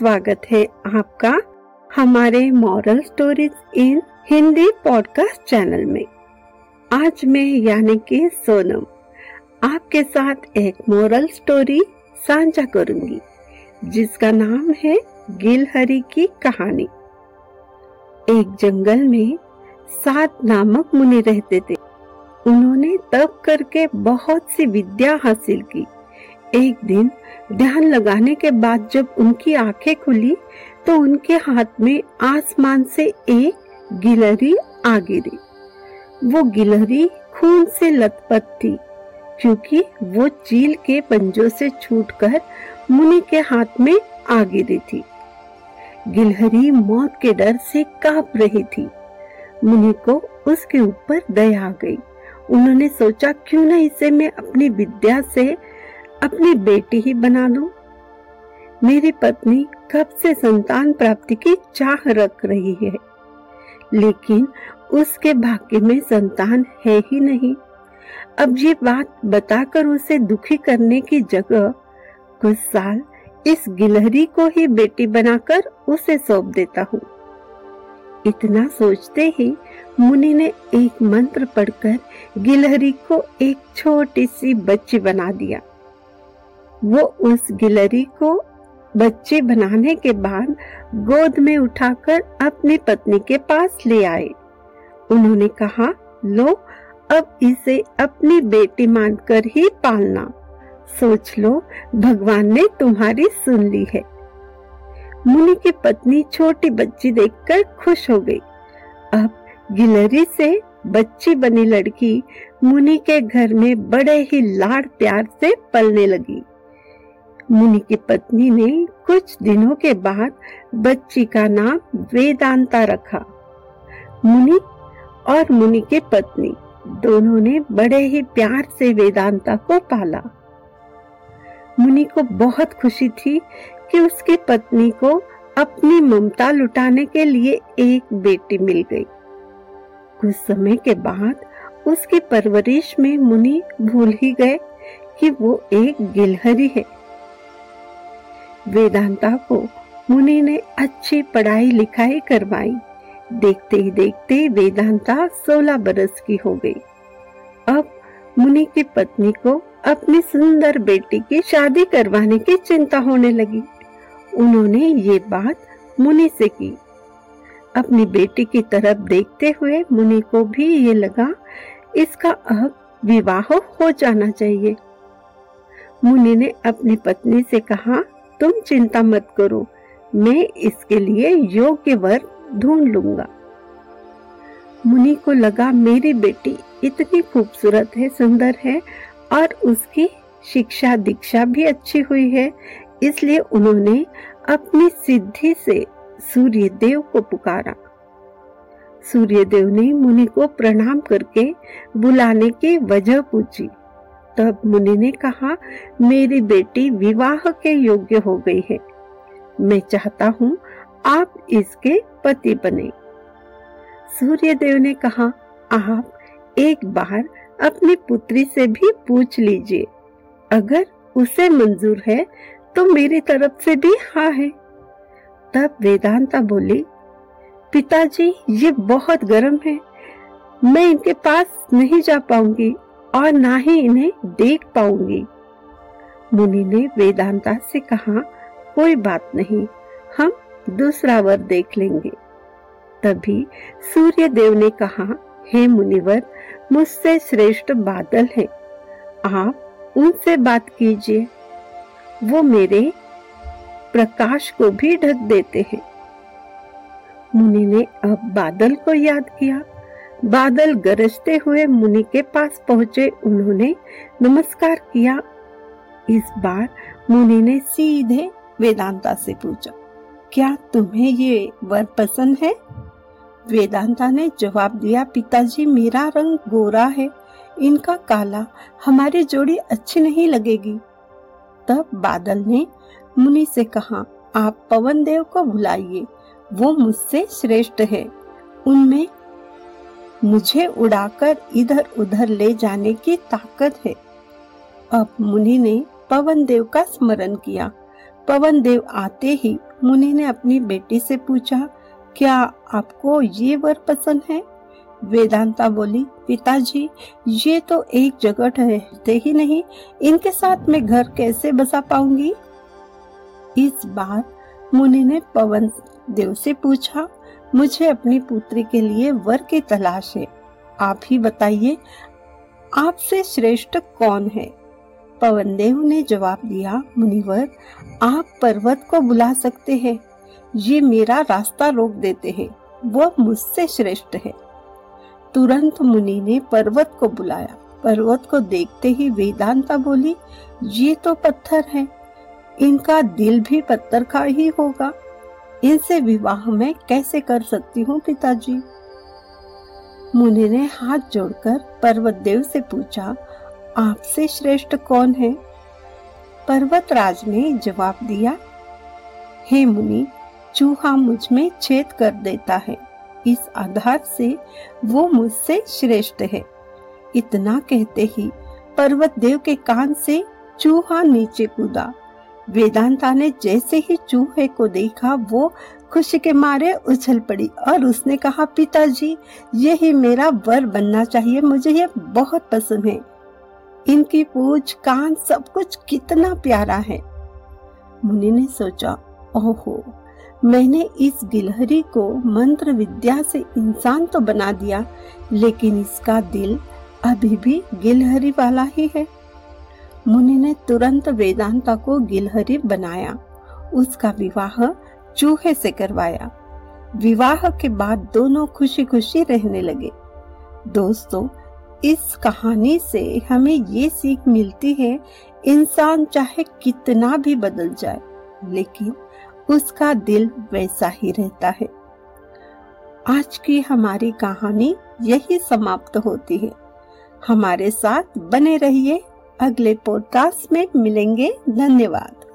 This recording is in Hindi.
स्वागत है आपका हमारे moral stories in Hindi podcast channel में। आज मैं यानी कि सोनम आपके साथ एक मॉरल स्टोरी साझा करूँगी, जिसका नाम है गिलहरी की कहानी। एक जंगल में सात नामक मुनि रहते थे। उन्होंने तप करके बहुत सी विद्या हासिल की। एक दिन ध्यान लगाने के बाद जब उनकी आँखें खुली तो उनके हाथ में आसमान से एक गिलहरी आ गिरी। वो गिलहरी खून से लथपथ थी, क्योंकि वो चील के पंजों से छूटकर मुनि के हाथ में आ गिरी थी। गिलहरी मौत के डर से काँप रही थी। मुनि को उसके ऊपर दया आ गई। उन्होंने सोचा, क्यों न इसे मैं अपनी विद्या से अपनी बेटी ही बना लूँ। मेरी पत्नी कब से संतान प्राप्ति की चाह रख रही है, लेकिन उसके भाग्य में संतान है ही नहीं। अब ये बात बताकर उसे दुखी करने की जगह कुछ साल इस गिलहरी को ही बेटी बनाकर उसे सौंप देता हूँ। इतना सोचते ही मुनि ने एक मंत्र पढ़कर गिलहरी को एक छोटी सी बच्ची बना दिया। वो उस गिलहरी को बच्चे बनाने के बाद गोद में उठाकर अपनी पत्नी के पास ले आए। उन्होंने कहा, लो, अब इसे अपनी बेटी मानकर ही पालना। सोच लो, भगवान ने तुम्हारी सुन ली है। मुनि की पत्नी छोटी बच्ची देखकर खुश हो गई। अब गिलहरी से बच्ची बनी लड़की मुनि के घर में बड़े ही लाड़ प्यार से पलने लगी। मुनि की पत्नी ने कुछ दिनों के बाद बच्ची का नाम वेदांता रखा। मुनि और मुनि की पत्नी दोनों ने बड़े ही प्यार से वेदांता को पाला। मुनि को बहुत खुशी थी कि उसकी पत्नी को अपनी ममता लुटाने के लिए एक बेटी मिल गई। कुछ समय के बाद उसकी परवरिश में मुनि भूल ही गए कि वो एक गिलहरी है। वेदांता को मुनि ने अच्छी पढ़ाई लिखाई करवाई। देखते ही देखते वेदांता सोलह बरस की हो गई। अब मुनि की पत्नी को अपनी सुंदर बेटी की शादी करवाने की चिंता होने लगी। उन्होंने ये बात मुनि से की। अपनी बेटी की तरफ़ देखते हुए मुनि को भी ये लगा, इसका अब विवाह हो जाना चाहिए। मुनि ने अपनी पत्नी से कहा तुम चिंता मत करो, मैं इसके लिए योग्य वर ढूंढ लूँगा। मुनि को लगा, मेरी बेटी इतनी खूबसूरत है, सुंदर है, और उसकी शिक्षा दीक्षा भी अच्छी हुई है। इसलिए उन्होंने अपनी सिद्धि से सूर्य देव को पुकारा। सूर्य देव ने मुनि को प्रणाम करके बुलाने की वजह पूछी। तब मुनि ने कहा, मेरी बेटी विवाह के योग्य हो गई है। मैं चाहता हूँ आप इसके पति बने। सूर्य देव ने कहा, आप एक बार अपनी पुत्री से भी पूछ लीजिए। अगर उसे मंजूर है तो मेरी तरफ़ से भी हाँ है। तब वेदांता बोली, पिताजी, ये बहुत गर्म है। मैं इनके पास नहीं जा पाऊँगी। और ना ही इन्हें देख पाऊँगी। मुनि ने वेदांता से कहा, कोई बात नहीं, हम दूसरा वर देख लेंगे। तभी सूर्य देव ने कहा, हे मुनिवर, मुझसे श्रेष्ठ बादल है। आप उनसे बात कीजिए। वो मेरे प्रकाश को भी ढक देते हैं। मुनि ने अब बादल को याद किया। बादल गरजते हुए मुनि के पास पहुँचे। उन्होंने नमस्कार किया। इस बार मुनि ने सीधे वेदांता से पूछा, क्या तुम्हें ये वर पसंद है? वेदांता ने जवाब दिया, पिताजी, मेरा रंग गोरा है। इनका काला हमारी जोड़ी अच्छी नहीं लगेगी। तब बादल ने मुनि से कहा, आप पवन देव को बुलाइए। वो मुझसे श्रेष्ठ है। उनमें मुझे उड़ाकर इधर उधर ले जाने की ताकत है। अब मुनि ने पवन देव का स्मरण किया। पवन देव आते ही मुनि ने अपनी बेटी से पूछा, क्या आपको ये वर पसंद है? वेदांता बोली, पिताजी, ये तो एक जगह ठहरते ही नहीं। इनके साथ मैं घर कैसे बसा पाऊँगी? इस बार मुनि ने पवन देव से पूछा मुझे अपनी पुत्री के लिए वर की तलाश है। आप ही बताइए, आपसे श्रेष्ठ कौन है? पवन देव ने जवाब दिया, मुनिवर, आप पर्वत को बुला सकते हैं। ये मेरा रास्ता रोक देते हैं। वह मुझसे श्रेष्ठ है। तुरंत मुनि ने पर्वत को बुलाया। पर्वत को देखते ही वेदांता बोली, ये तो पत्थर है। इनका दिल भी पत्थर का ही होगा। इनसे विवाह में कैसे कर सकती हूँ, पिताजी? मुनि ने हाथ जोड़कर पर्वत देव से पूछा, आपसे श्रेष्ठ कौन है? पर्वत राज ने जवाब दिया, हे मुनि, चूहा मुझमें छेद कर देता है। इस आधार से वो मुझसे श्रेष्ठ है। इतना कहते ही पर्वत देव के कान से चूहा नीचे कूदा। वेदांता ने जैसे ही चूहे को देखा, वो खुशी के मारे उछल पड़ी और उसने कहा, पिताजी, यही मेरा वर बनना चाहिए, मुझे ये बहुत पसंद है। इनकी पूछ कान सब कुछ कितना प्यारा है। मुनि ने सोचा, ओहो, मैंने इस गिलहरी को मंत्र विद्या से इंसान तो बना दिया, लेकिन इसका दिल अभी भी गिलहरी वाला ही है। मुनि ने तुरंत वेदांता को गिलहरी बनाया, उसका विवाह चूहे से करवाया। विवाह के बाद दोनों खुशी खुशी रहने लगे। दोस्तों, इस कहानी से हमें ये सीख मिलती है, इंसान चाहे कितना भी बदल जाए, लेकिन उसका दिल वैसा ही रहता है। आज की हमारी कहानी यही समाप्त होती है। हमारे साथ बने रहिए। अगले पॉडकास्ट में मिलेंगे। धन्यवाद।